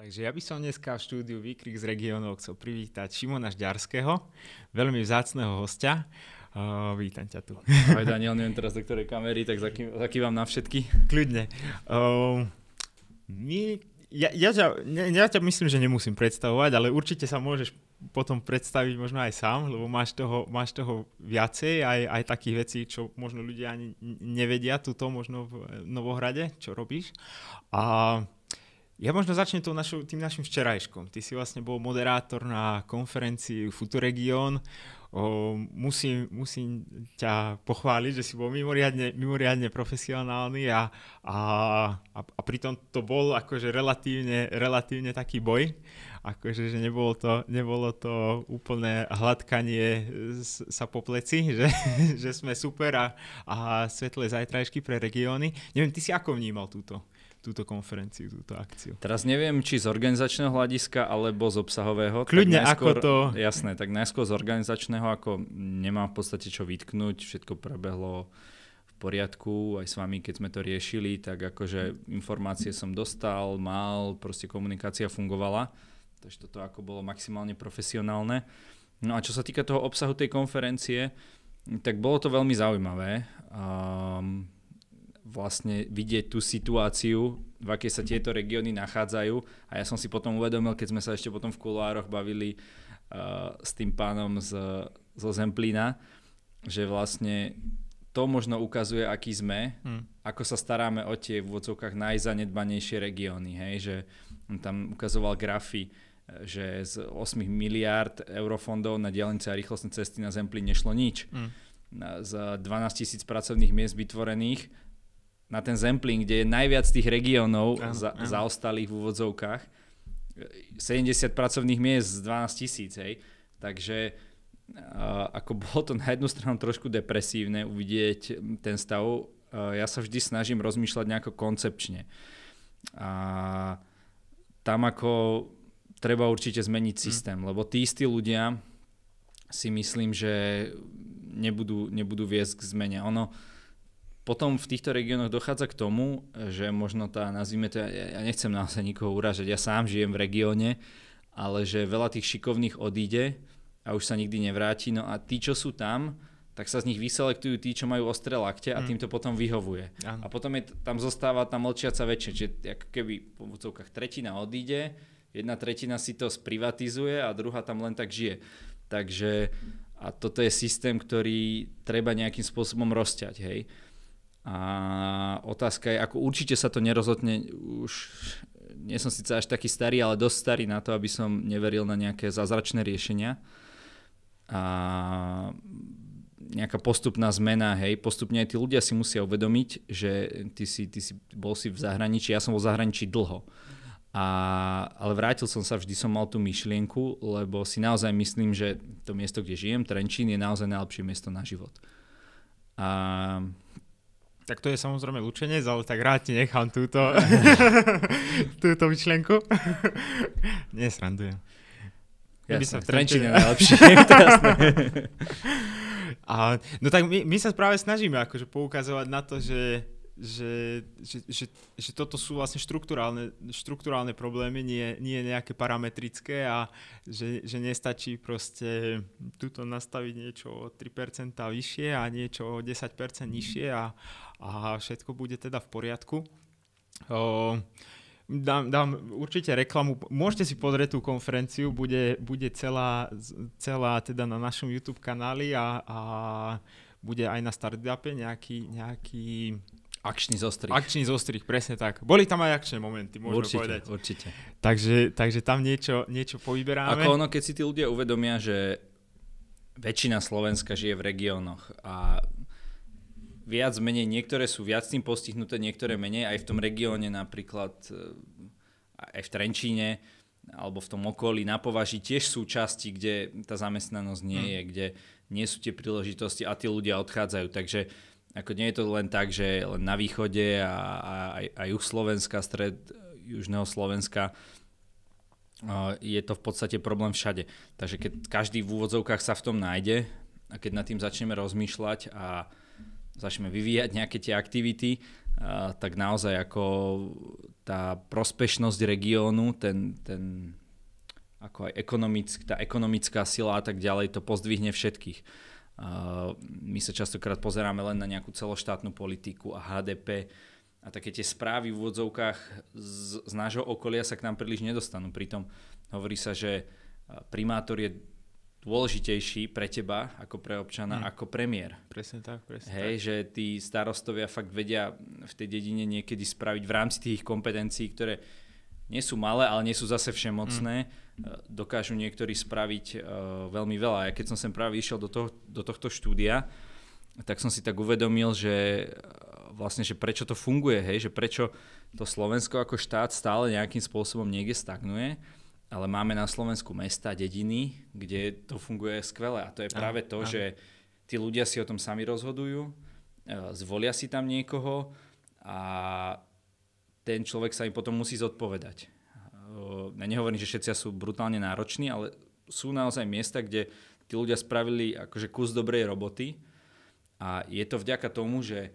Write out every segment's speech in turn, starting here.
Takže ja by som dneska v štúdiu Výkrik z regiónov chcel privítať Šimona Žďarského, veľmi vzácného hostia. Uh, vítam ťa tu. Aj Daniel, neviem teraz do ktorej kamery, tak zakývam na všetky. Kľudne. Uh, my, ja, ja, ťa, ja ťa myslím, že nemusím predstavovať, ale určite sa môžeš potom predstaviť možno aj sám, lebo máš toho, máš toho viacej, aj, aj takých vecí, čo možno ľudia ani nevedia, tuto možno v Novohrade, čo robíš. A ja možno začnem našou, tým našim včerajškom. Ty si vlastne bol moderátor na konferencii Futuregion. O, musím, musím ťa pochváliť, že si bol mimoriadne, mimoriadne profesionálny a, a, a, a pritom to bol akože relatívne, relatívne taký boj. Akože, že nebolo to, nebolo to úplné hladkanie sa po pleci, že, že sme super a, a svetlé zajtrajšky pre regióny. Neviem, ty si ako vnímal túto? Túto konferenciu, túto akciu. Teraz neviem, či z organizačného hľadiska alebo z obsahového. Kľudne najskôr, ako to... Jasné, tak najskôr z organizačného, ako nemám v podstate čo vytknúť, všetko prebehlo v poriadku, aj s vami, keď sme to riešili, tak akože informácie som dostal, mal, proste komunikácia fungovala, takže toto ako bolo maximálne profesionálne. No a čo sa týka toho obsahu tej konferencie, tak bolo to veľmi zaujímavé. Um, vlastne vidieť tú situáciu, v akej sa tieto regióny nachádzajú. A ja som si potom uvedomil, keď sme sa ešte potom v kuloároch bavili uh, s tým pánom z, zo Zemplína, že vlastne to možno ukazuje, aký sme, hmm. ako sa staráme o tie v úvodzovkách najzanedbanejšie regióny. Hej? Že tam ukazoval grafy, že z 8 miliárd eurofondov na dielnice a rýchlostné cesty na Zemplín nešlo nič. Hmm. Z 12 tisíc pracovných miest vytvorených na ten Zemplín, kde je najviac tých regiónov za, zaostalých v úvodzovkách. 70 pracovných miest z 12 tisíc, hej. Takže uh, ako bolo to na jednu stranu trošku depresívne uvidieť ten stav, uh, ja sa vždy snažím rozmýšľať nejako koncepčne. A tam ako treba určite zmeniť mm. systém, mm. lebo tí istí ľudia si myslím, že nebudú, nebudú viesť k zmene. Ono, uh, potom v týchto regiónoch dochádza k tomu, že možno tá, nazvime to, ja, ja nechcem naozaj nikoho uražať, ja sám žijem v regióne, ale že veľa tých šikovných odíde a už sa nikdy nevráti, no a tí, čo sú tam, tak sa z nich vyselektujú tí, čo majú ostré lakte a mm. tým to potom vyhovuje. Ano. A potom je, tam zostáva tá mlčiaca väčšina, čiže ako keby po múcovkách tretina odíde, jedna tretina si to sprivatizuje a druhá tam len tak žije. Takže a toto je systém, ktorý treba nejakým spôsobom rozťať, hej. A otázka je, ako určite sa to nerozhodne, už nie som síce až taký starý, ale dosť starý na to, aby som neveril na nejaké zázračné riešenia. A nejaká postupná zmena, hej, postupne aj tí ľudia si musia uvedomiť, že ty si, ty si bol si v zahraničí, ja som bol v zahraničí dlho. A, ale vrátil som sa, vždy som mal tú myšlienku, lebo si naozaj myslím, že to miesto, kde žijem, Trenčín, je naozaj najlepšie miesto na život. A tak to je samozrejme lučenec, ale tak rád ti nechám túto, túto myšlienku. Nesrandujem. Jasné, sa v Trenčine najlepšie. A, no tak my, my sa práve snažíme akože poukazovať na to, že že, že, že, že toto sú vlastne štruktúrálne, štruktúrálne problémy, nie, nie nejaké parametrické a že, že nestačí proste tuto nastaviť niečo o 3% vyššie a niečo o 10% nižšie a, a všetko bude teda v poriadku. O, dám, dám určite reklamu. Môžete si pozrieť tú konferenciu, bude, bude celá, celá teda na našom YouTube kanáli a, a bude aj na startupe nejaký, nejaký Akčný zostrih. Akčný zostrih, presne tak. Boli tam aj akčné momenty, môžeme určite, povedať. Určite, Takže, takže tam niečo, niečo povyberáme. Ako ono, keď si tí ľudia uvedomia, že väčšina Slovenska žije v regiónoch a viac menej, niektoré sú viac tým postihnuté, niektoré menej, aj v tom regióne napríklad, eh, aj v Trenčíne, alebo v tom okolí na považi tiež sú časti, kde tá zamestnanosť nie hmm. je, kde nie sú tie príležitosti a tí ľudia odchádzajú. Takže ako nie je to len tak, že len na východe a, a, a juh Slovenska, stred južného Slovenska je to v podstate problém všade. Takže keď každý v úvodzovkách sa v tom nájde a keď nad tým začneme rozmýšľať a začneme vyvíjať nejaké tie aktivity, tak naozaj ako tá prospešnosť regiónu, ten, ten ako aj ekonomick, tá ekonomická sila a tak ďalej, to pozdvihne všetkých. My sa častokrát pozeráme len na nejakú celoštátnu politiku a HDP a také tie správy v úvodzovkách z, z nášho okolia sa k nám príliš nedostanú. Pritom hovorí sa, že primátor je dôležitejší pre teba ako pre občana, hmm. ako premiér. Presne tak, presne Hej, tak. že tí starostovia fakt vedia v tej dedine niekedy spraviť v rámci tých kompetencií, ktoré nie sú malé, ale nie sú zase všemocné. Hmm dokážu niektorí spraviť uh, veľmi veľa. Ja keď som sem práve išiel do, toho, do tohto štúdia, tak som si tak uvedomil, že vlastne, že prečo to funguje, hej, že prečo to Slovensko ako štát stále nejakým spôsobom niekde stagnuje, ale máme na Slovensku mesta, dediny, kde to funguje skvele. A to je práve to, že tí ľudia si o tom sami rozhodujú, zvolia si tam niekoho a ten človek sa im potom musí zodpovedať. Ja nehovorím, že všetci sú brutálne nároční, ale sú naozaj miesta, kde tí ľudia spravili akože kus dobrej roboty. A je to vďaka tomu, že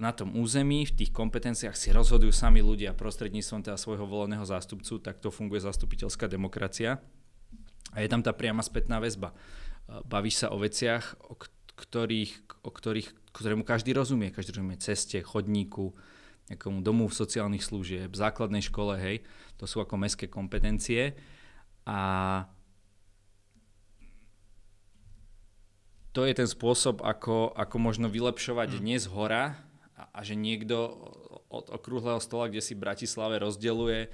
na tom území, v tých kompetenciách si rozhodujú sami ľudia prostredníctvom teda svojho voleného zástupcu, tak to funguje zastupiteľská demokracia. A je tam tá priama spätná väzba. Bavíš sa o veciach, o ktorých, o ktorých, ktorému každý rozumie. Každý rozumie ceste, chodníku, nejakomu domu sociálnych služieb, základnej škole, hej, to sú ako mestské kompetencie a to je ten spôsob, ako, ako možno vylepšovať mm. dnes hora a, a že niekto od okrúhleho stola, kde si Bratislave rozdeluje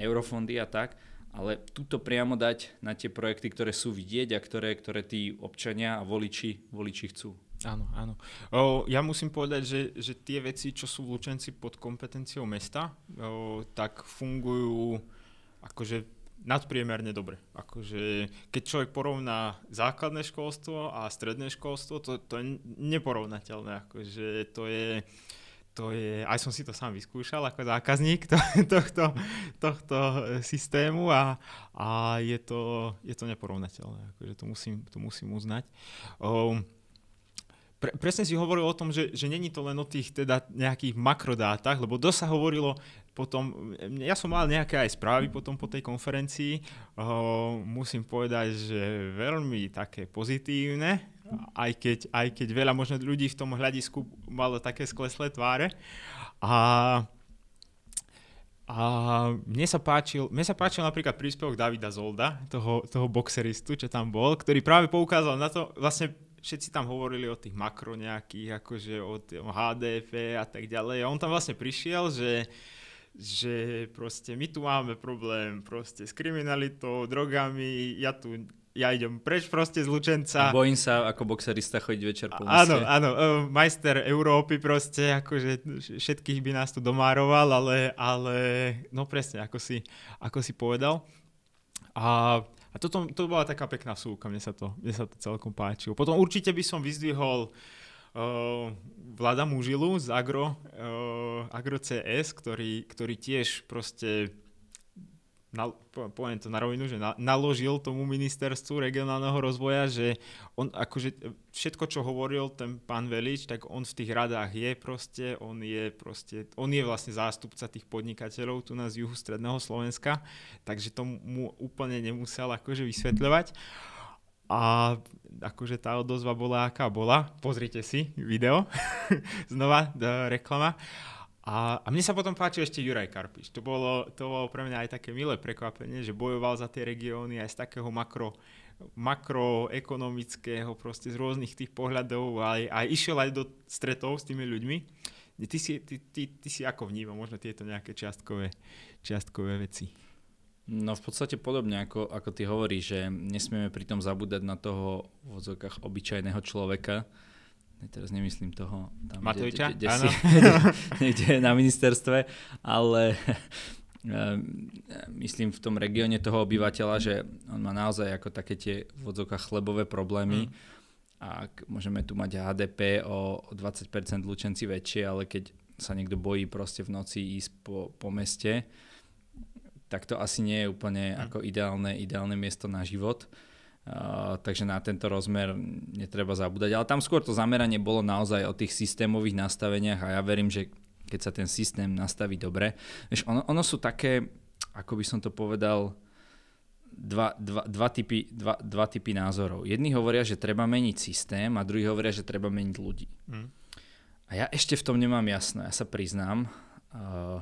eurofondy a tak, ale túto priamo dať na tie projekty, ktoré sú vidieť a ktoré, ktoré tí občania a voliči, voliči chcú. Áno, áno. O, ja musím povedať, že, že tie veci, čo sú v Lučenci pod kompetenciou mesta, o, tak fungujú akože nadpriemerne dobre. Akože, keď človek porovná základné školstvo a stredné školstvo, to, to je neporovnateľné. Akože to je, to je, aj som si to sám vyskúšal ako zákazník to, tohto, tohto systému a, a je, to, je to neporovnateľné. Akože to musím, to musím uznať. O, pre, presne si hovoril o tom, že, že není to len o tých teda nejakých makrodátach, lebo dosť sa hovorilo potom, ja som mal nejaké aj správy potom po tej konferencii, uh, musím povedať, že veľmi také pozitívne, aj keď, aj keď veľa možno ľudí v tom hľadisku malo také skleslé tváre. A a mne sa, páčil, mne sa páčil napríklad príspevok Davida Zolda, toho, toho boxeristu, čo tam bol, ktorý práve poukázal na to, vlastne všetci tam hovorili o tých makro nejakých, akože o, o HDP a tak ďalej. A on tam vlastne prišiel, že že proste my tu máme problém proste s kriminalitou, drogami, ja tu ja idem preč proste z Lučenca. Bojím sa ako boxerista chodiť večer po meste. Áno, áno, e, majster Európy proste, akože všetkých by nás tu domároval, ale, ale no presne, ako si, ako si povedal. A a toto, to bola taká pekná súka, mne sa to, mne sa to celkom páčilo. Potom určite by som vyzdvihol uh, Vlada Mužilu z Agro, uh, Agro CS, ktorý, ktorý tiež proste na, poviem to na rovinu, že na, naložil tomu ministerstvu regionálneho rozvoja, že on akože všetko, čo hovoril ten pán Velič, tak on v tých radách je proste, on je proste, on je vlastne zástupca tých podnikateľov tu na z juhu stredného Slovenska, takže to mu úplne nemusel akože vysvetľovať. A akože tá odozva bola aká bola. Pozrite si video, znova reklama. A, a mne sa potom páčil ešte Juraj Karpiš. To bolo, to bolo pre mňa aj také milé prekvapenie, že bojoval za tie regióny aj z takého makro, makroekonomického, proste z rôznych tých pohľadov, aj, aj išiel aj do stretov s tými ľuďmi. Ty si, ty, ty, ty si ako vníma možno tieto nejaké čiastkové, čiastkové veci? No v podstate podobne, ako, ako ty hovoríš, že nesmieme pritom zabúdať na toho v odzokách obyčajného človeka, teraz nemyslím toho tam, Matoviča? Kde, kde, kde, si, na ministerstve, ale myslím v tom regióne toho obyvateľa, že on má naozaj ako také tie v odzokách chlebové problémy mm. a môžeme tu mať HDP o 20% lučenci väčšie, ale keď sa niekto bojí proste v noci ísť po, po meste, tak to asi nie je úplne mm. ako ideálne, ideálne miesto na život. Uh, takže na tento rozmer netreba zabúdať. Ale tam skôr to zameranie bolo naozaj o tých systémových nastaveniach a ja verím, že keď sa ten systém nastaví dobre. Vieš, ono, ono sú také, ako by som to povedal, dva, dva, dva, typy, dva, dva typy názorov. Jedni hovoria, že treba meniť systém a druhí hovoria, že treba meniť ľudí. Mm. A ja ešte v tom nemám jasno. Ja sa priznám, uh,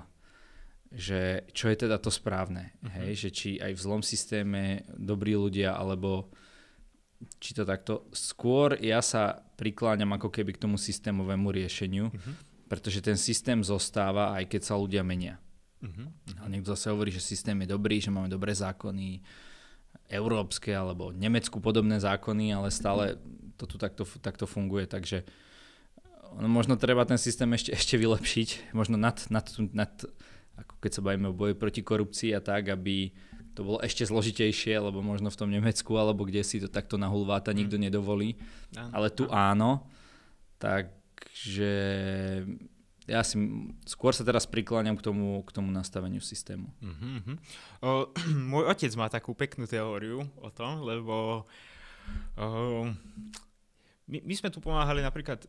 že čo je teda to správne. Uh-huh. Hej? Že či aj v zlom systéme dobrí ľudia, alebo či to takto. Skôr ja sa prikláňam ako keby k tomu systémovému riešeniu, uh-huh. pretože ten systém zostáva, aj keď sa ľudia menia. Uh-huh. A niekto zase hovorí, že systém je dobrý, že máme dobré zákony, európske alebo Nemecku podobné zákony, ale stále to tu takto, takto funguje, takže možno treba ten systém ešte, ešte vylepšiť, možno nad, nad, nad ako keď sa bavíme o boji proti korupcii a tak, aby to bolo ešte zložitejšie, lebo možno v tom Nemecku alebo kde si to takto na hulváta mm. nikto nedovolí. Áno, Ale tu áno. Takže ja si skôr sa teraz prikláňam k tomu, k tomu nastaveniu systému. Uh-huh. O, môj otec má takú peknú teóriu o tom, lebo o, my, my sme tu pomáhali napríklad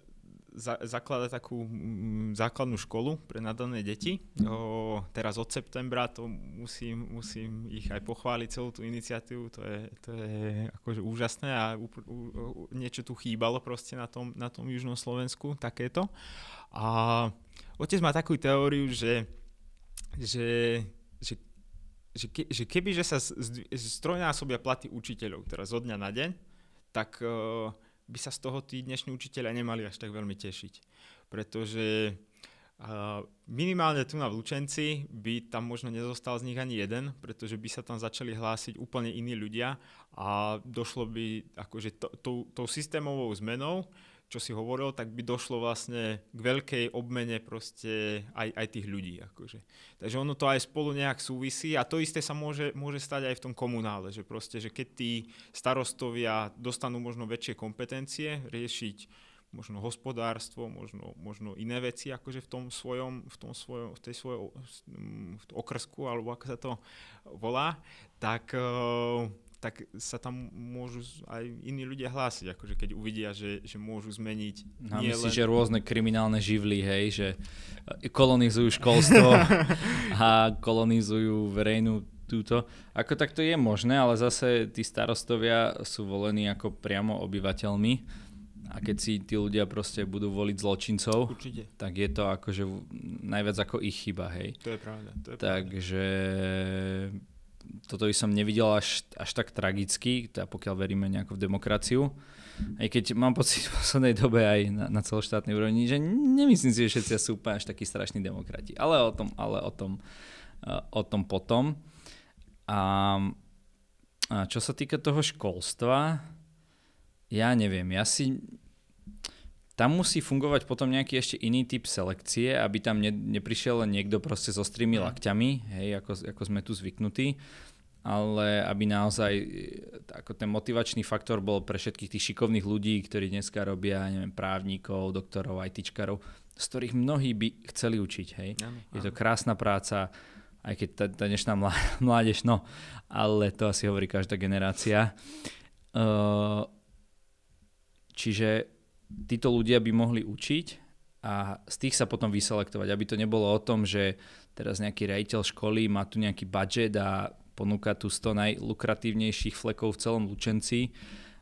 za, zakladať takú m, základnú školu pre nadané deti. O, teraz od septembra to musím, musím ich aj pochváliť celú tú iniciatívu, to je, to je akože úžasné a u, u, niečo tu chýbalo proste na tom, na tom južnom Slovensku, takéto. A otec má takú teóriu, že, že, že že, ke, že keby že sa strojnásobia platy učiteľov teraz od dňa na deň, tak uh, by sa z toho tí dnešní učiteľia nemali až tak veľmi tešiť. Pretože minimálne tu na Vlučenci by tam možno nezostal z nich ani jeden, pretože by sa tam začali hlásiť úplne iní ľudia a došlo by akože tou, tou systémovou zmenou čo si hovoril, tak by došlo vlastne k veľkej obmene proste aj, aj tých ľudí. Akože. Takže ono to aj spolu nejak súvisí a to isté sa môže, môže stať aj v tom komunále, že proste, že keď tí starostovia dostanú možno väčšie kompetencie riešiť možno hospodárstvo, možno, možno iné veci akože v tom svojom, v tom svojom, v tej svojom v okrsku, alebo ako sa to volá, tak uh, tak sa tam môžu aj iní ľudia hlásiť, akože keď uvidia, že, že môžu zmeniť. No, nie myslíš, len... že rôzne kriminálne živly, hej, že e, kolonizujú školstvo a kolonizujú verejnú túto. Ako tak to je možné, ale zase tí starostovia sú volení ako priamo obyvateľmi a keď si tí ľudia proste budú voliť zločincov, Určite. tak je to akože najviac ako ich chyba, hej. To je pravda. To je Takže pravda toto by som nevidel až, až tak tragicky, teda pokiaľ veríme nejako v demokraciu. Aj keď mám pocit v poslednej dobe aj na, na celoštátnej úrovni, že nemyslím si, že všetci sú úplne až takí strašní demokrati. Ale o tom, ale o tom, uh, o tom potom. A, a čo sa týka toho školstva, ja neviem, ja si tam musí fungovať potom nejaký ešte iný typ selekcie, aby tam ne, neprišiel len niekto proste so strými lakťami, hej, ako, ako sme tu zvyknutí, ale aby naozaj ako ten motivačný faktor bol pre všetkých tých šikovných ľudí, ktorí dneska robia, neviem, právnikov, doktorov, ITčkarov, z ktorých mnohí by chceli učiť, hej. Ano, Je to krásna práca, aj keď tá, tá dnešná mládež, no, ale to asi hovorí každá generácia. Uh, čiže títo ľudia by mohli učiť a z tých sa potom vyselektovať, aby to nebolo o tom, že teraz nejaký rejiteľ školy má tu nejaký budget a ponúka tu 100 najlukratívnejších flekov v celom Lučenci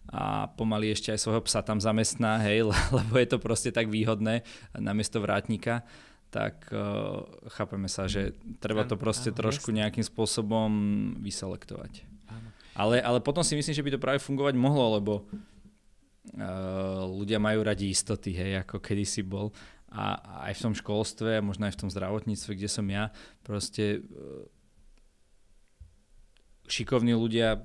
a pomaly ešte aj svojho psa tam zamestná, hej, lebo je to proste tak výhodné namiesto vrátnika, tak uh, chápeme sa, že treba to proste áno, trošku nejakým spôsobom vyselektovať. Ale, ale potom si myslím, že by to práve fungovať mohlo, lebo ľudia majú radi istoty, hej, ako kedysi bol. A aj v tom školstve, možno aj v tom zdravotníctve, kde som ja, proste eh, šikovní ľudia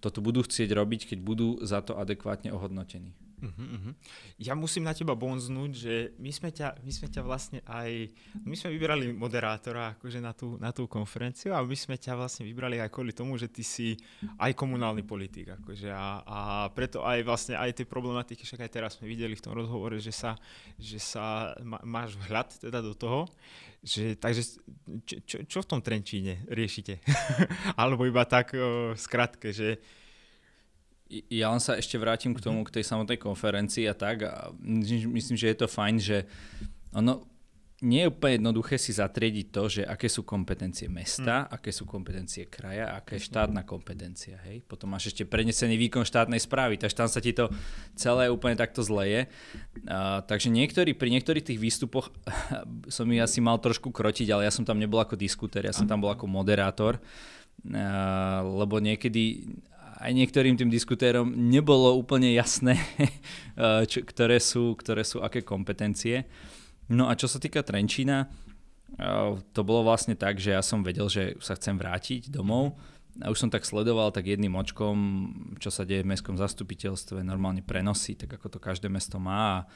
toto budú chcieť robiť, keď budú za to adekvátne ohodnotení. Uh-huh, uh-huh. Ja musím na teba bonznúť, že my sme ťa, my sme ťa vlastne aj, my sme vybrali moderátora akože na tú, na tú konferenciu a my sme ťa vlastne vybrali aj kvôli tomu, že ty si aj komunálny politik akože a, a preto aj vlastne aj tie problematiky, však aj teraz sme videli v tom rozhovore, že sa, že sa má, máš vhľad teda do toho, že, takže čo, čo, čo v tom Trenčíne riešite? Alebo iba tak o, skratke, že Ja len sa ešte vrátim k tomu, k tej samotnej konferencii a tak. A myslím, že je to fajn, že ono nie je úplne jednoduché si zatriediť to, že aké sú kompetencie mesta, mm. aké sú kompetencie kraja aká je štátna kompetencia. Hej? Potom máš ešte prenesený výkon štátnej správy, takže tam sa ti to celé úplne takto zleje. Uh, takže niektorí, pri niektorých tých výstupoch som ich asi mal trošku krotiť, ale ja som tam nebol ako diskutér, ja som tam bol ako moderátor, uh, lebo niekedy aj niektorým tým diskutérom nebolo úplne jasné, čo, ktoré, sú, ktoré sú aké kompetencie. No a čo sa týka Trenčína, eh, to bolo vlastne tak, že ja som vedel, že sa chcem vrátiť domov a už som tak sledoval tak jedným očkom, čo sa deje v mestskom zastupiteľstve, normálne prenosy, tak ako to každé mesto má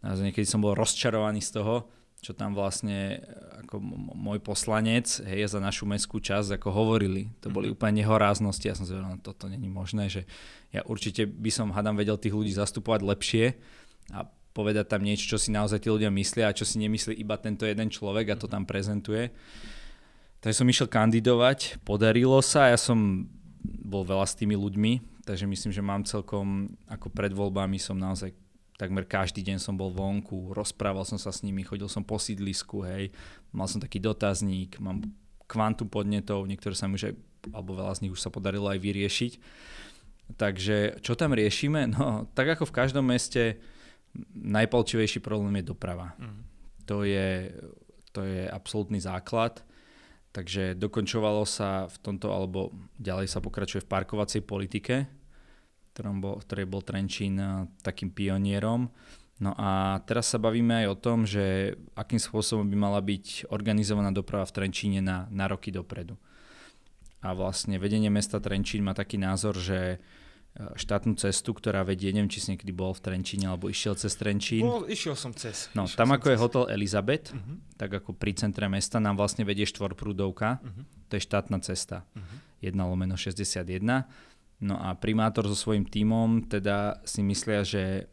a niekedy som bol rozčarovaný z toho, čo tam vlastne ako môj poslanec hej, za našu mestskú časť ako hovorili. To boli mhm. úplne nehoráznosti. Ja som si povedal, no toto není možné, že ja určite by som, hadám, vedel tých ľudí zastupovať lepšie a povedať tam niečo, čo si naozaj tí ľudia myslia a čo si nemyslí iba tento jeden človek a to tam prezentuje. Takže som išiel kandidovať, podarilo sa, ja som bol veľa s tými ľuďmi, takže myslím, že mám celkom, ako pred voľbami som naozaj takmer každý deň som bol vonku, rozprával som sa s nimi, chodil som po sídlisku, hej, mal som taký dotazník, mám kvantum podnetov, niektoré sa mi už aj, alebo veľa z nich už sa podarilo aj vyriešiť. Takže čo tam riešime? No, tak ako v každom meste, najpalčivejší problém je doprava. Mm. To, je, to je absolútny základ. Takže dokončovalo sa v tomto, alebo ďalej sa pokračuje v parkovacej politike, ktorom bol, ktorej bol Trenčín eh, takým pionierom. No a teraz sa bavíme aj o tom, že akým spôsobom by mala byť organizovaná doprava v Trenčíne na, na roky dopredu. A vlastne vedenie mesta Trenčín má taký názor, že štátnu cestu, ktorá vedie, neviem, či si niekedy bol v Trenčíne alebo išiel cez Trenčín. Bol, išiel som cez. No, tam ako cez. je hotel Elizabeth, uh-huh. tak ako pri centre mesta, nám vlastne vedie štvorprúdovka, uh-huh. to je štátna cesta, uh-huh. 1 lomeno 61. No a primátor so svojím tímom teda si myslia, že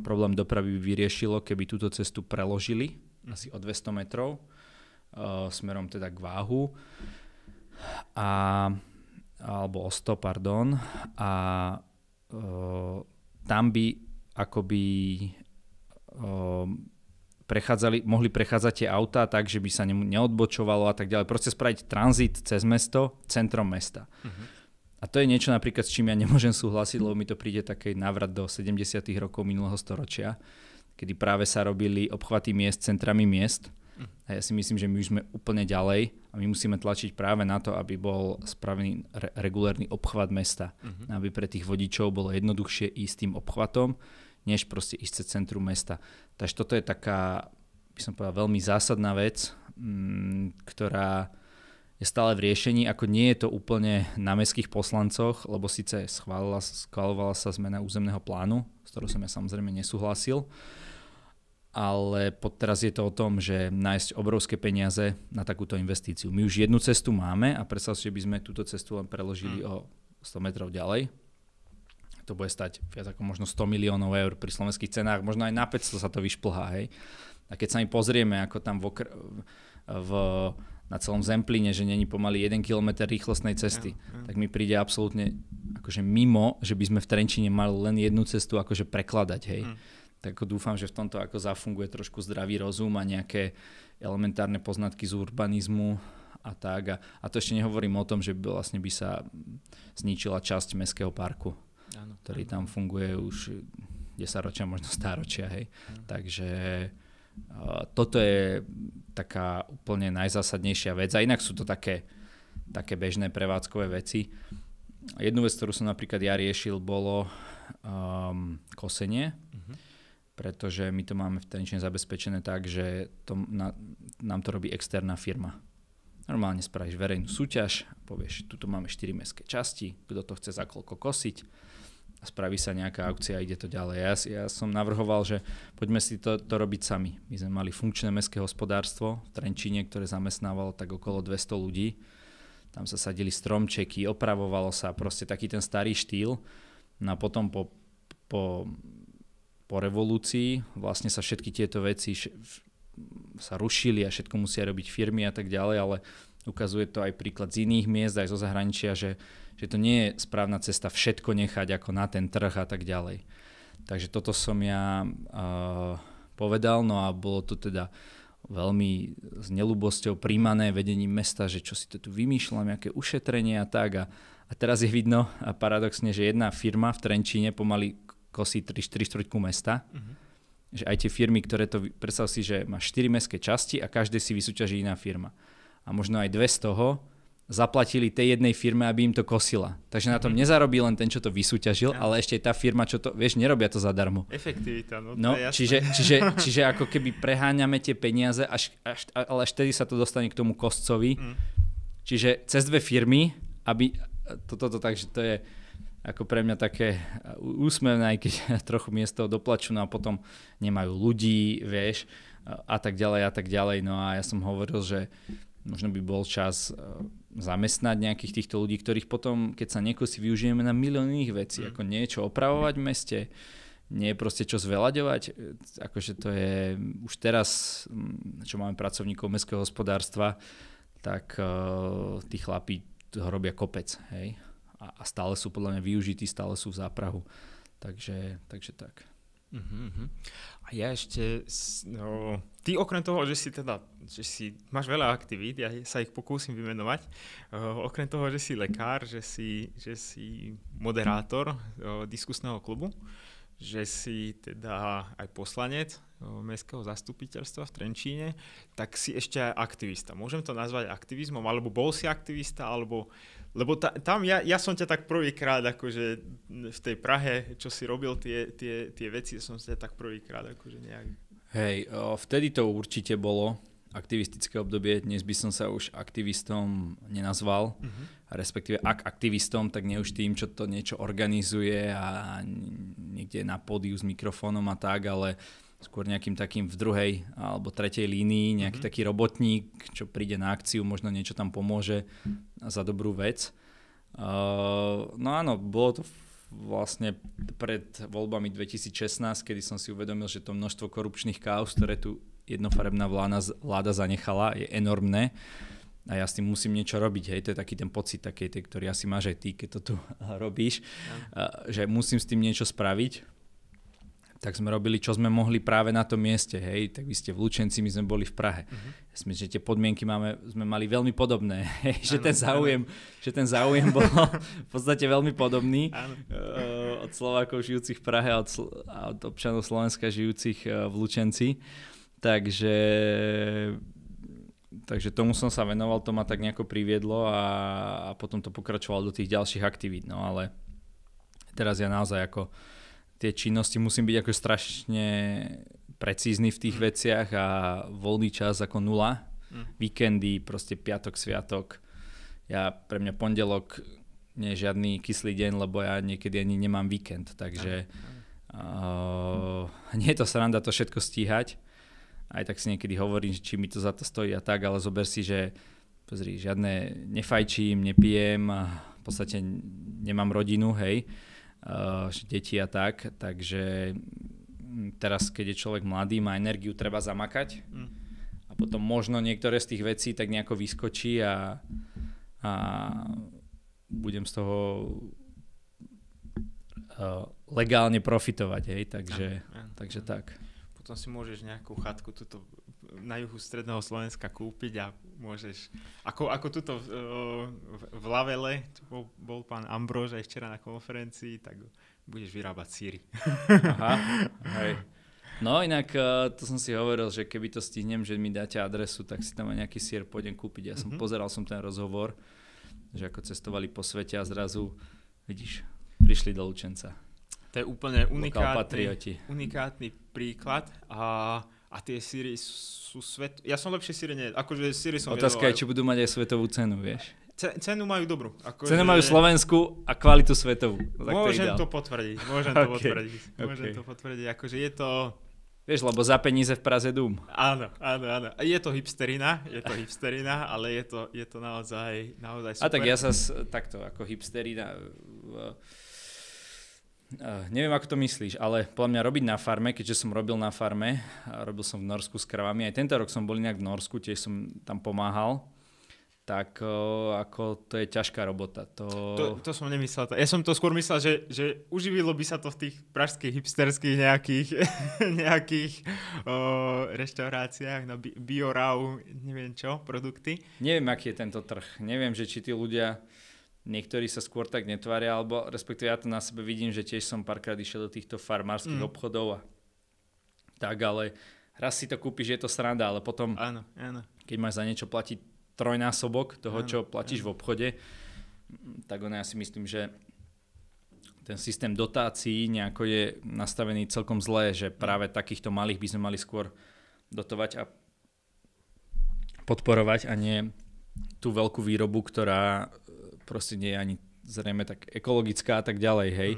problém dopravy by vyriešilo, keby túto cestu preložili asi o 200 metrov uh, smerom teda k váhu. A alebo o 100, pardon. A uh, tam by akoby uh, prechádzali, mohli prechádzať tie autá tak, že by sa ne, neodbočovalo a tak ďalej. Proste spraviť tranzit cez mesto, centrom mesta. Uh-huh. A to je niečo napríklad, s čím ja nemôžem súhlasiť, lebo mi to príde taký návrat do 70. rokov minulého storočia, kedy práve sa robili obchvaty miest centrami miest a ja si myslím, že my už sme úplne ďalej a my musíme tlačiť práve na to, aby bol spravený re- regulérny obchvat mesta. Uh-huh. Aby pre tých vodičov bolo jednoduchšie ísť tým obchvatom, než proste ísť cez centrum mesta. Takže toto je taká, by som povedal, veľmi zásadná vec, m, mm, ktorá je stále v riešení, ako nie je to úplne na mestských poslancoch, lebo síce schválila, schválovala sa zmena územného plánu, s ktorou som ja samozrejme nesúhlasil, ale pod teraz je to o tom, že nájsť obrovské peniaze na takúto investíciu. My už jednu cestu máme a predstav si, že by sme túto cestu len preložili mm. o 100 metrov ďalej. To bude stať viac ako možno 100 miliónov eur pri slovenských cenách, možno aj na 500 sa to vyšplhá. Hej. A keď sa mi pozrieme, ako tam v, okr- v na celom Zemplíne, že není pomaly 1 km rýchlostnej cesty, ja, ja. tak mi príde absolútne akože mimo, že by sme v Trenčine mali len jednu cestu akože prekladať. Hej. Mm tak ako dúfam, že v tomto ako zafunguje trošku zdravý rozum a nejaké elementárne poznatky z urbanizmu a tak. A, a to ešte nehovorím o tom, že by vlastne by sa zničila časť mestského parku, ano, ktorý ano. tam funguje už 10 ročia, možno stáročia. Hej. Takže uh, toto je taká úplne najzásadnejšia vec. A inak sú to také, také bežné prevádzkové veci. Jednu vec, ktorú som napríklad ja riešil, bolo um, kosenie. Uh-huh pretože my to máme v Trenčine zabezpečené tak, že to na, nám to robí externá firma. Normálne spravíš verejnú súťaž, povieš, tuto máme 4 mestské časti, kto to chce za koľko kosiť spraví sa nejaká aukcia a ide to ďalej. Ja, ja som navrhoval, že poďme si to, to robiť sami. My sme mali funkčné mestské hospodárstvo v Trenčine, ktoré zamestnávalo tak okolo 200 ľudí. Tam sa sadili stromčeky, opravovalo sa, proste taký ten starý štýl. No a potom po, po po revolúcii vlastne sa všetky tieto veci sa rušili a všetko musia robiť firmy a tak ďalej, ale ukazuje to aj príklad z iných miest, aj zo zahraničia, že, že to nie je správna cesta všetko nechať ako na ten trh a tak ďalej. Takže toto som ja uh, povedal, no a bolo to teda veľmi s nelúbosťou príjmané vedením mesta, že čo si to tu vymýšľam, aké ušetrenie a tak. A, a teraz je vidno a paradoxne, že jedna firma v Trenčíne pomaly kosí 3-4 štvrťku mesta. Uh-huh. Že aj tie firmy, ktoré to, predstav si, že má 4 mestské časti a každé si vysúťaží iná firma. A možno aj dve z toho zaplatili tej jednej firme, aby im to kosila. Takže na tom mm-hmm. nezarobí len ten, čo to vysúťažil, ja. ale ešte aj tá firma, čo to, vieš, nerobia to zadarmo. Efektivita, no, no je čiže, čiže, čiže ako keby preháňame tie peniaze, až, až, ale až tedy sa to dostane k tomu kostcovi. Mm. Čiže cez dve firmy, aby toto to, to, takže to je ako pre mňa také úsmevné, aj keď trochu miesto doplačú, no a potom nemajú ľudí, vieš, a tak ďalej a tak ďalej. No a ja som hovoril, že možno by bol čas zamestnať nejakých týchto ľudí, ktorých potom, keď sa niekosí, využijeme na milión iných vecí, mm. ako niečo opravovať v meste, nie je proste čo zveľaďovať. Akože to je už teraz, mm, čo máme pracovníkov mestského hospodárstva, tak uh, tí chlapí toho robia kopec, hej. A, a stále sú podľa mňa využití, stále sú v záprahu. Takže, takže tak. Uh-huh. A ja ešte, no, ty okrem toho, že si teda, že si, máš veľa aktivít, ja sa ich pokúsim vymenovať, uh, okrem toho, že si lekár, že si, že si moderátor uh, diskusného klubu, že si teda aj poslanec uh, mestského zastupiteľstva v Trenčíne, tak si ešte aj aktivista. Môžem to nazvať aktivizmom, alebo bol si aktivista, alebo lebo ta, tam ja, ja som ťa tak prvýkrát, akože v tej Prahe, čo si robil tie, tie, tie veci, som ťa tak prvýkrát akože nejak... Hej, vtedy to určite bolo aktivistické obdobie, dnes by som sa už aktivistom nenazval, uh-huh. respektíve ak aktivistom, tak nie už tým, čo to niečo organizuje a niekde na pódiu s mikrofónom a tak, ale skôr nejakým takým v druhej alebo tretej línii, nejaký mm-hmm. taký robotník, čo príde na akciu, možno niečo tam pomôže za dobrú vec. Uh, no áno, bolo to vlastne pred voľbami 2016, kedy som si uvedomil, že to množstvo korupčných káuz, ktoré tu jednofarebná vláda, vláda zanechala, je enormné a ja s tým musím niečo robiť. Hej, to je taký ten pocit, taký, ktorý asi máš aj ty, keď to tu robíš, ja. že musím s tým niečo spraviť tak sme robili, čo sme mohli práve na tom mieste, hej, tak vy ste v Lučenci, my sme boli v Prahe. Uh-huh. Ja si myslím, že tie podmienky máme, sme mali veľmi podobné, hej, že, ten záujem, že ten záujem bol v podstate veľmi podobný uh, od Slovákov žijúcich v Prahe a od, a od občanov Slovenska žijúcich uh, v Lučenci. Takže, takže tomu som sa venoval, to ma tak nejako priviedlo a, a potom to pokračovalo do tých ďalších aktivít, no ale teraz ja naozaj ako tie činnosti musím byť ako strašne precízny v tých mm. veciach a voľný čas ako nula. Mm. Víkendy, proste piatok, sviatok. Ja pre mňa pondelok nie je žiadny kyslý deň, lebo ja niekedy ani nemám víkend, takže uh, nie je to sranda to všetko stíhať. Aj tak si niekedy hovorím, či mi to za to stojí a tak, ale zober si, že pozri, žiadne nefajčím, nepijem, v podstate nemám rodinu, hej uh, deti a tak, takže teraz, keď je človek mladý, má energiu, treba zamakať mm. a potom možno niektoré z tých vecí tak nejako vyskočí a, a budem z toho uh, legálne profitovať, hej, takže, ja, ja. takže tak. Potom si môžeš nejakú chatku tuto na juhu stredného Slovenska kúpiť a môžeš, ako, ako tuto v, v, v Lavele, bol, bol pán Ambrož aj včera na konferencii, tak budeš vyrábať síry. Aha, hej. No inak uh, to som si hovoril, že keby to stihnem, že mi dáte adresu, tak si tam aj nejaký sír pôjdem kúpiť. Ja som mm-hmm. pozeral som ten rozhovor, že ako cestovali po svete a zrazu, vidíš, prišli do Lučenca. To je úplne unikátny, unikátny príklad a a tie síry sú svet... Ja som lepšie síry nie... Akože síry som Otázka je, či budú mať aj svetovú cenu, vieš. C- cenu majú dobrú. Ako cenu že... majú Slovensku a kvalitu svetovú. Tak môžem to, to potvrdiť. Môžem okay. to potvrdiť. Môžem okay. to potvrdiť. Akože je to... Vieš, lebo za peníze v Praze dům. Áno, áno, áno. Je to hipsterina, je to hipsterina, ale je to, je to naozaj, naozaj super. A tak ja sa takto, ako hipsterina... Uh, Uh, neviem, ako to myslíš, ale podľa mňa robiť na farme, keďže som robil na farme, robil som v Norsku s kravami, aj tento rok som bol inak v Norsku, tiež som tam pomáhal, tak o, ako to je ťažká robota. To... To, to som nemyslel. Ja som to skôr myslel, že, že uživilo by sa to v tých pražských hipsterských nejakých, nejakých o, reštauráciách na bi- biorau, neviem čo, produkty. Neviem, aký je tento trh. Neviem, že či tí ľudia, niektorí sa skôr tak netvária, alebo respektíve ja to na sebe vidím, že tiež som párkrát išiel do týchto farmárskych mm. obchodov a tak, ale raz si to kúpiš, je to sranda, ale potom, áno, áno. keď máš za niečo platiť trojnásobok toho, čo platíš v obchode, tak ono ja si myslím, že ten systém dotácií nejako je nastavený celkom zlé, že práve takýchto malých by sme mali skôr dotovať a podporovať a nie tú veľkú výrobu, ktorá proste nie je ani zrejme tak ekologická a tak ďalej, hej.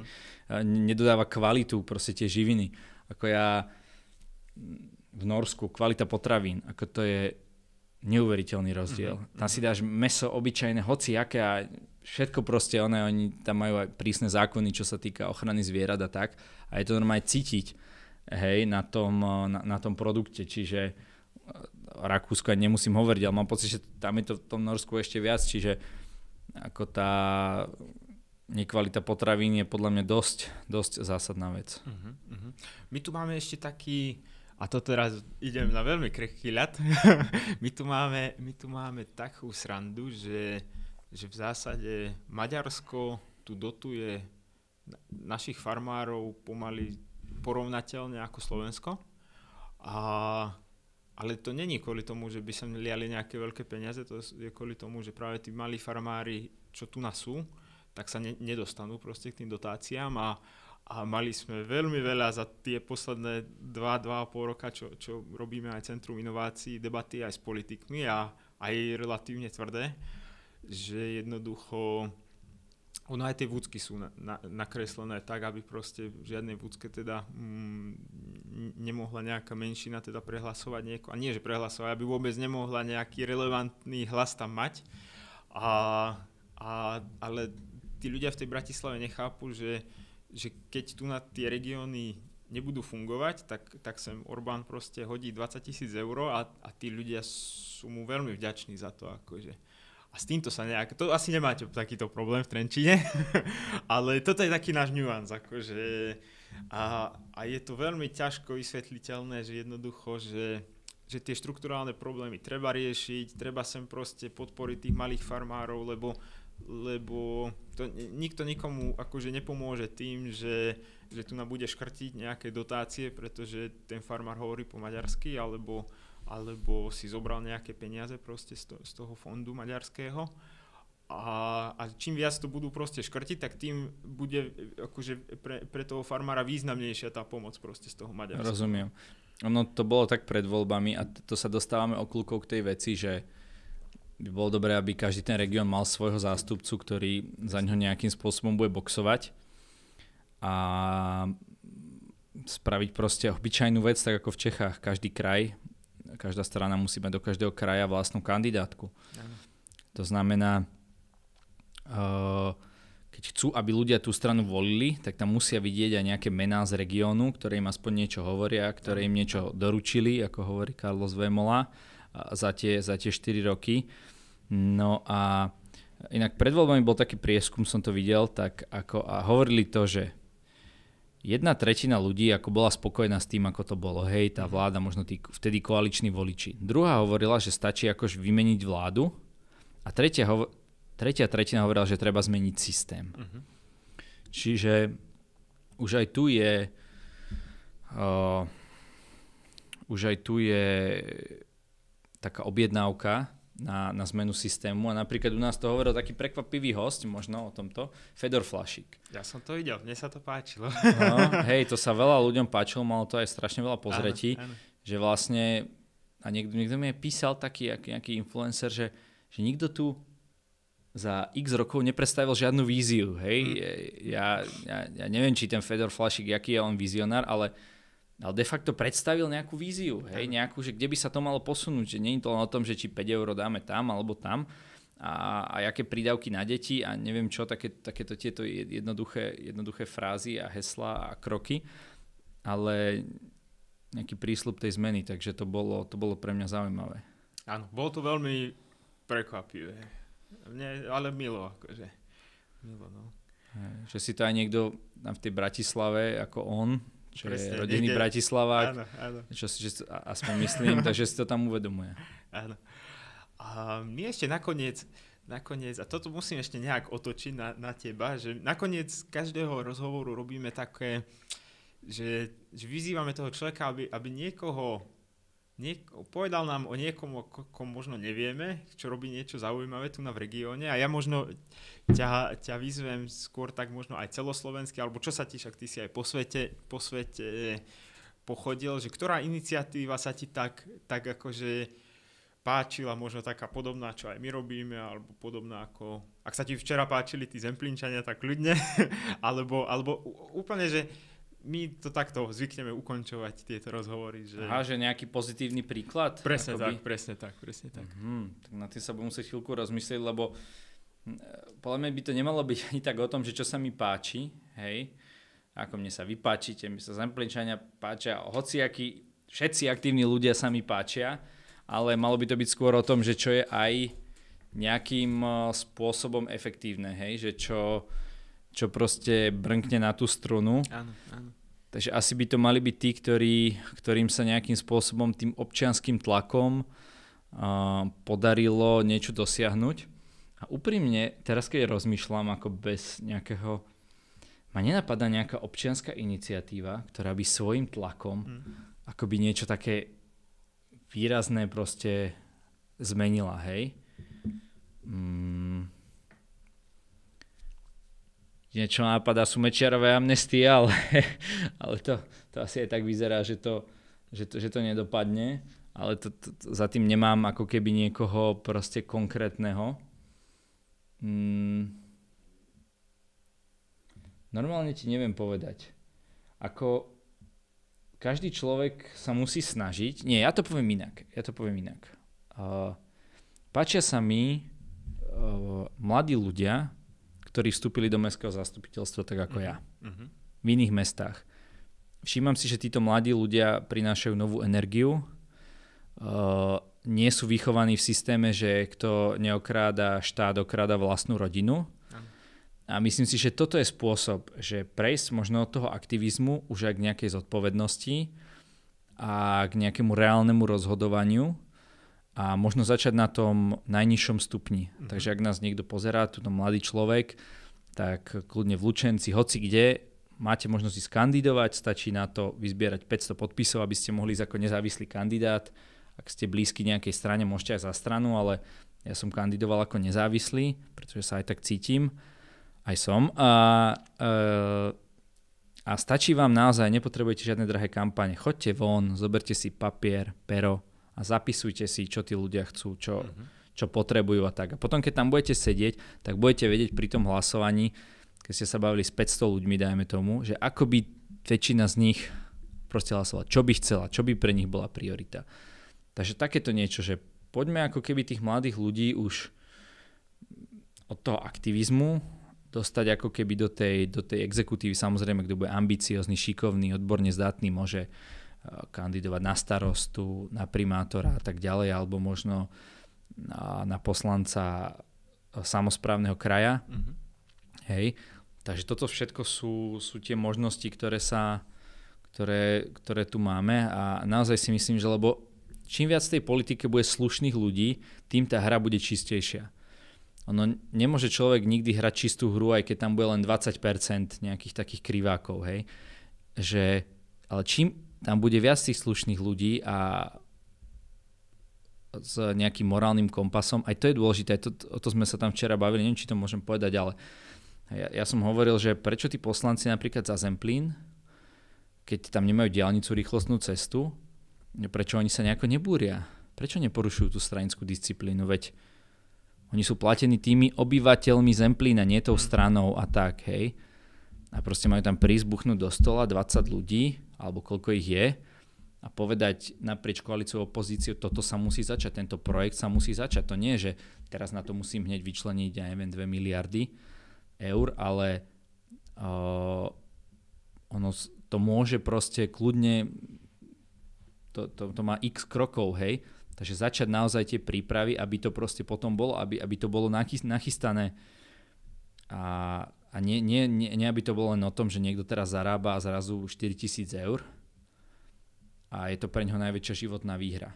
Mm. Nedodáva kvalitu, proste tie živiny. Ako ja v Norsku, kvalita potravín, ako to je neuveriteľný rozdiel. Mm-hmm. Tam si dáš meso obyčajné, hoci aké a všetko proste, one, oni tam majú aj prísne zákony, čo sa týka ochrany zvierat a tak. A je to normálne cítiť hej, na, tom, na, na tom produkte. Čiže e, Rakúsko aj nemusím hovoriť, ale mám pocit, že tam je to v tom Norsku ešte viac, čiže ako tá nekvalita potravín je podľa mňa dosť, dosť zásadná vec. Uh-huh, uh-huh. My tu máme ešte taký, a to teraz idem na veľmi krehký ľad. my, tu máme, my tu máme takú srandu, že, že v zásade Maďarsko tu dotuje našich farmárov pomaly porovnateľne ako Slovensko. A, ale to není kvôli tomu, že by sa liali nejaké veľké peniaze, to je kvôli tomu, že práve tí malí farmári, čo tu nás sú, tak sa ne, nedostanú proste k tým dotáciám a, a mali sme veľmi veľa za tie posledné 2-2,5 roka, čo, čo robíme aj Centrum inovácií, debaty aj s politikmi a aj relatívne tvrdé, že jednoducho ono aj tie vúcky sú na, na, nakreslené tak, aby proste v vúcke teda mm, nemohla nejaká menšina teda prehlasovať nieko, a nie že prehlasovať, aby vôbec nemohla nejaký relevantný hlas tam mať. A, a, ale tí ľudia v tej Bratislave nechápu, že že keď tu na tie regióny nebudú fungovať, tak, tak sem Orbán proste hodí 20 tisíc eur a, a tí ľudia sú mu veľmi vďační za to. Akože. A s týmto sa nejak, to asi nemáte takýto problém v Trenčine, ale toto je taký náš nuans, akože a, a je to veľmi ťažko vysvetliteľné, že jednoducho, že, že tie štruktúrálne problémy treba riešiť, treba sem proste podporiť tých malých farmárov, lebo lebo to nikto nikomu akože nepomôže tým, že, že tu nám bude škrtiť nejaké dotácie, pretože ten farmár hovorí po maďarsky, alebo, alebo si zobral nejaké peniaze proste z, to, z toho fondu maďarského. A, a čím viac to budú proste škrtiť, tak tým bude akože pre, pre toho farmára významnejšia tá pomoc proste z toho Maďarska. Rozumiem. Ono to bolo tak pred voľbami a to sa dostávame okľúkov k tej veci, že by bolo dobré, aby každý ten región mal svojho zástupcu, ktorý za ňo nejakým spôsobom bude boxovať a spraviť proste obyčajnú vec, tak ako v Čechách. Každý kraj, každá strana musí mať do každého kraja vlastnú kandidátku. Ano. To znamená, keď chcú, aby ľudia tú stranu volili, tak tam musia vidieť aj nejaké mená z regiónu, ktoré im aspoň niečo hovoria, ktoré im niečo doručili, ako hovorí Carlos Vemola, za tie, za tie 4 roky. No a inak pred voľbami bol taký prieskum, som to videl, tak ako, a hovorili to, že jedna tretina ľudí ako bola spokojná s tým, ako to bolo. Hej, tá mhm. vláda, možno tí vtedy koaliční voliči. Druhá hovorila, že stačí akož vymeniť vládu. A tretia, hovo- tretia tretina hovorila, že treba zmeniť systém. Uh-huh. Čiže už aj tu je uh, už aj tu je taká objednávka na, na zmenu systému a napríklad u nás to hovoril taký prekvapivý host možno o tomto, Fedor Flašik. Ja som to videl, mne sa to páčilo. No, hej, to sa veľa ľuďom páčilo, malo to aj strašne veľa pozretí, áno, áno. že vlastne, a niekto, niekto mi písal taký nejaký influencer, že, že nikto tu za x rokov neprestavil žiadnu víziu, hej. Hmm. Ja, ja, ja neviem, či ten Fedor Flašik, aký je on vizionár, ale ale de facto predstavil nejakú víziu, hej, nejakú, že kde by sa to malo posunúť, že nie je to len o tom, že či 5 eur dáme tam alebo tam a, a aké prídavky na deti a neviem čo, také, takéto tieto jednoduché, jednoduché frázy a hesla a kroky, ale nejaký prísľub tej zmeny, takže to bolo, to bolo pre mňa zaujímavé. Áno, bolo to veľmi prekvapivé. Mne, ale milo, akože. Milo, no. Že si to aj niekto v tej Bratislave, ako on, čo Presne, je rodinný niekde... Bratislavák, áno, áno. čo si že, aspoň myslím, takže si to tam uvedomuje. Áno. A my ešte nakoniec, nakoniec, a toto musím ešte nejak otočiť na, na teba, že nakoniec každého rozhovoru robíme také, že, že vyzývame toho človeka, aby, aby niekoho niek- povedal nám o niekom, o kom možno nevieme, čo robí niečo zaujímavé tu na v regióne a ja možno ťa, ťa vyzvem skôr tak možno aj celoslovenský, alebo čo sa ti, však ty si aj po svete, po svete pochodil, že ktorá iniciatíva sa ti tak, tak akože páčila, možno taká podobná, čo aj my robíme, alebo podobná ako, ak sa ti včera páčili tí zemplínčania, tak ľudne, alebo, alebo úplne, že my to takto zvykneme ukončovať tieto rozhovory. Že... Aha, že nejaký pozitívny príklad? Presne akoby. tak, presne tak, presne tak. Mm, tak na tým sa budem musieť chvíľku rozmyslieť, lebo hm, podľa mňa by to nemalo byť ani tak o tom, že čo sa mi páči, hej, ako mne sa vypáčite, mi sa zemplinčania páčia, hociakí, všetci aktívni ľudia sa mi páčia, ale malo by to byť skôr o tom, že čo je aj nejakým eh, spôsobom efektívne, hej, že čo, čo proste brnkne na tú strunu. Áno, áno. Takže asi by to mali byť tí, ktorí, ktorým sa nejakým spôsobom tým občianským tlakom uh, podarilo niečo dosiahnuť. A úprimne, teraz keď rozmýšľam ako bez nejakého... Ma nenapadá nejaká občianská iniciatíva, ktorá by svojim tlakom mm. akoby niečo také výrazné proste zmenila, hej? Mm niečo nápada sú mečiarové amnestie, ale, ale to, to asi aj tak vyzerá, že to, že to, že to nedopadne. Ale to, to, to, za tým nemám ako keby niekoho proste konkrétneho. Mm. Normálne ti neviem povedať. Ako každý človek sa musí snažiť. Nie, ja to poviem inak. Ja to poviem inak. Uh, páčia sa mi uh, mladí ľudia, ktorí vstúpili do mestského zastupiteľstva tak ako ja. Uh-huh. V iných mestách. Všímam si, že títo mladí ľudia prinášajú novú energiu. Uh, nie sú vychovaní v systéme, že kto neokráda štát, okráda vlastnú rodinu. A myslím si, že toto je spôsob, že prejsť možno od toho aktivizmu už aj k nejakej zodpovednosti a k nejakému reálnemu rozhodovaniu a možno začať na tom najnižšom stupni. Mm-hmm. Takže ak nás niekto pozerá, tu mladý človek, tak kľudne v Lučenci, hoci kde, máte možnosť ísť kandidovať, stačí na to vyzbierať 500 podpisov, aby ste mohli ísť ako nezávislý kandidát. Ak ste blízky nejakej strane, môžete aj za stranu, ale ja som kandidoval ako nezávislý, pretože sa aj tak cítim. Aj som. A, e, a stačí vám naozaj, nepotrebujete žiadne drahé kampane. Choďte von, zoberte si papier, pero, a zapisujte si, čo tí ľudia chcú, čo, mm-hmm. čo potrebujú a tak. A potom, keď tam budete sedieť, tak budete vedieť pri tom hlasovaní, keď ste sa bavili s 500 ľuďmi, dajme tomu, že ako by väčšina z nich proste hlasovala, čo by chcela, čo by pre nich bola priorita. Takže takéto niečo, že poďme ako keby tých mladých ľudí už od toho aktivizmu dostať ako keby do tej, do tej exekutívy. Samozrejme, kto bude ambiciózny, šikovný, odborne zdatný, môže kandidovať na starostu, na primátora a tak ďalej, alebo možno na, na poslanca samozprávneho kraja. Mm-hmm. Hej. Takže toto všetko sú, sú tie možnosti, ktoré, sa, ktoré, ktoré tu máme a naozaj si myslím, že lebo čím viac tej politike bude slušných ľudí, tým tá hra bude čistejšia. Ono nemôže človek nikdy hrať čistú hru, aj keď tam bude len 20% nejakých takých krivákov, hej. Že, ale čím, tam bude viac tých slušných ľudí a s nejakým morálnym kompasom. Aj to je dôležité, to, o to sme sa tam včera bavili, neviem, či to môžem povedať, ale ja, ja som hovoril, že prečo tí poslanci napríklad za Zemplín, keď tam nemajú diálnicu, rýchlostnú cestu, prečo oni sa nejako nebúria? Prečo neporušujú tú stranickú disciplínu? Veď oni sú platení tými obyvateľmi Zemplína, nie tou stranou a tak, hej. A proste majú tam prísť, buchnúť do stola 20 ľudí alebo koľko ich je a povedať naprieč koalíciou opozíciu, toto sa musí začať, tento projekt sa musí začať. To nie je, že teraz na to musím hneď vyčleniť, ja neviem, 2 miliardy eur, ale uh, ono to môže proste kľudne, to, to, to má x krokov, hej, Takže začať naozaj tie prípravy, aby to proste potom bolo, aby, aby to bolo nachystané a, a nie, nie, nie, nie aby to bolo len o tom, že niekto teraz zarába a zrazu 4000 eur a je to pre neho najväčšia životná výhra.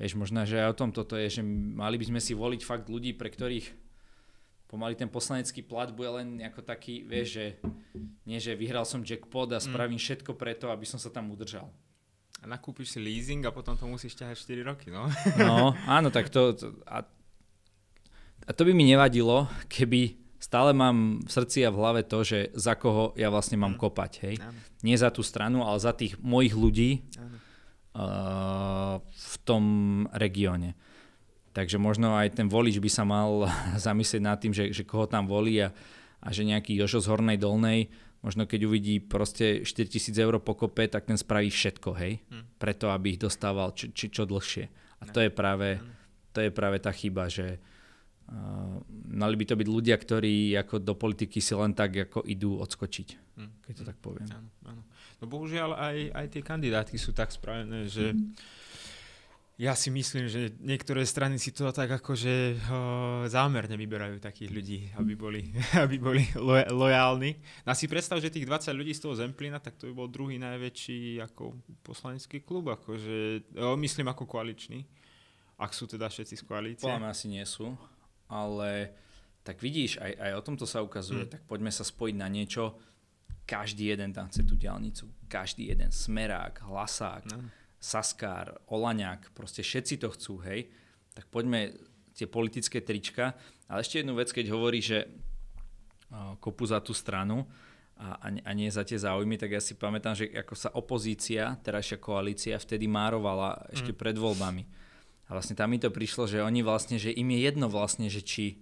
Vieš, možno, že aj o tom toto je, že mali by sme si voliť fakt ľudí, pre ktorých pomaly ten poslanecký plat bude len ako taký, vieš, že nie, že vyhral som jackpot a mm. spravím všetko preto, aby som sa tam udržal. A nakúpiš si leasing a potom to musíš ťahať 4 roky, no. No, áno, tak to... to a, a to by mi nevadilo, keby stále mám v srdci a v hlave to, že za koho ja vlastne mám kopať, hej. Áno. Nie za tú stranu, ale za tých mojich ľudí uh, v tom regióne. Takže možno aj ten volič by sa mal zamyslieť nad tým, že, že koho tam volí a, a že nejaký Jožo z Hornej Dolnej možno keď uvidí proste 4000 eur pokope, tak ten spraví všetko, hej, hmm. preto aby ich dostával či, či čo dlhšie. A to je práve, to je práve tá chyba, že mali by to byť ľudia, ktorí ako do politiky si len tak ako idú odskočiť, hmm. keď to tak poviem. Áno, áno. No bohužiaľ aj, aj tie kandidátky sú tak spravené, že ja si myslím, že niektoré strany si to tak akože uh, zámerne vyberajú takých ľudí, aby boli, aby boli lo, lojálni. No a si predstav, že tých 20 ľudí z toho Zemplína, tak to by bol druhý najväčší ako poslanecký klub, akože, myslím ako koaličný, ak sú teda všetci z koalície. Podľa asi nie sú, ale tak vidíš, aj, aj o tomto sa ukazuje, hmm. tak poďme sa spojiť na niečo, každý jeden tam chce tú diálnicu, každý jeden smerák, hlasák, no Saskár, Olaňák, proste všetci to chcú, hej, tak poďme tie politické trička. Ale ešte jednu vec, keď hovorí, že kopu za tú stranu a, a nie za tie záujmy, tak ja si pamätám, že ako sa opozícia, terajšia koalícia, vtedy márovala ešte mm. pred voľbami. A vlastne tam mi to prišlo, že oni vlastne, že im je jedno vlastne, že či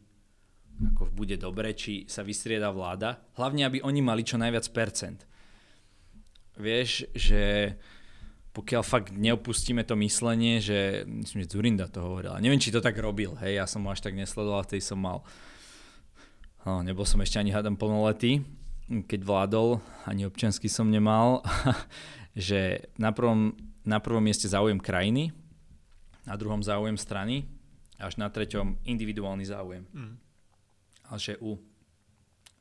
ako bude dobre, či sa vystrieda vláda. Hlavne, aby oni mali čo najviac percent. Vieš, že pokiaľ fakt neopustíme to myslenie, že myslím, že Zurinda to hovoril. A neviem, či to tak robil, hej, ja som ho až tak nesledoval, vtedy som mal, no, nebol som ešte ani hádam plnoletý, keď vládol, ani občiansky som nemal, že na prvom, na prvom mieste záujem krajiny, na druhom záujem strany, až na treťom individuálny záujem. Mm. Ale že u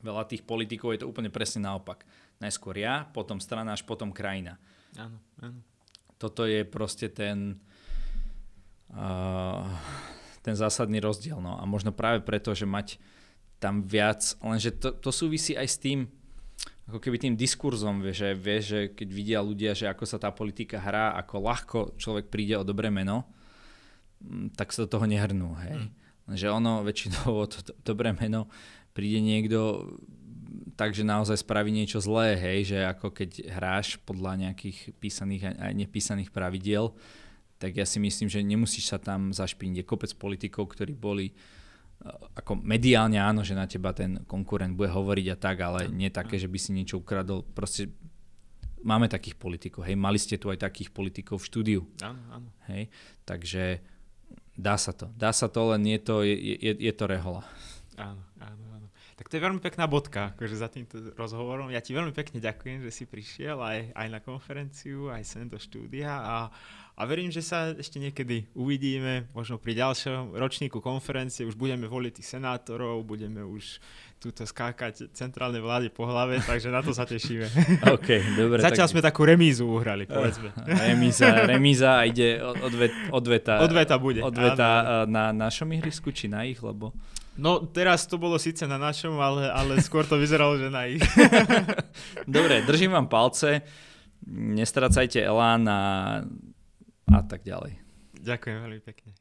veľa tých politikov je to úplne presne naopak. Najskôr ja, potom strana, až potom krajina. Áno, áno toto je proste ten, uh, ten zásadný rozdiel. No. A možno práve preto, že mať tam viac, lenže to, to súvisí aj s tým, ako keby tým diskurzom, že, vie, že keď vidia ľudia, že ako sa tá politika hrá, ako ľahko človek príde o dobré meno, tak sa do toho nehrnú. Hej. Mm. Že ono väčšinou to, to dobré meno príde niekto takže naozaj spraví niečo zlé, hej, že ako keď hráš podľa nejakých písaných a nepísaných pravidiel, tak ja si myslím, že nemusíš sa tam zašpiniť. Je kopec politikov, ktorí boli e, ako mediálne áno, že na teba ten konkurent bude hovoriť a tak, ale nie také, že by si niečo ukradol. Proste máme takých politikov, hej, mali ste tu aj takých politikov v štúdiu. Áno, áno. Hej, takže dá sa to. Dá sa to, len je to, je, je, je to rehola. Áno, áno. Tak to je veľmi pekná bodka akože za týmto rozhovorom. Ja ti veľmi pekne ďakujem, že si prišiel aj, aj na konferenciu, aj sem do štúdia a, a verím, že sa ešte niekedy uvidíme, možno pri ďalšom ročníku konferencie už budeme voliť tých senátorov, budeme už túto skákať centrálne vlády po hlave, takže na to sa tešíme. OK, dobre. Zatiaľ tak... sme takú remízu uhrali, povedzme. remíza, remíza a ide odvet, odveta. Odveta bude. Odveta áno. na našom ihrisku, či na ich, lebo... No teraz to bolo síce na našom, ale, ale skôr to vyzeralo, že na ich. Dobre, držím vám palce, nestracajte elán a, a tak ďalej. Ďakujem veľmi pekne.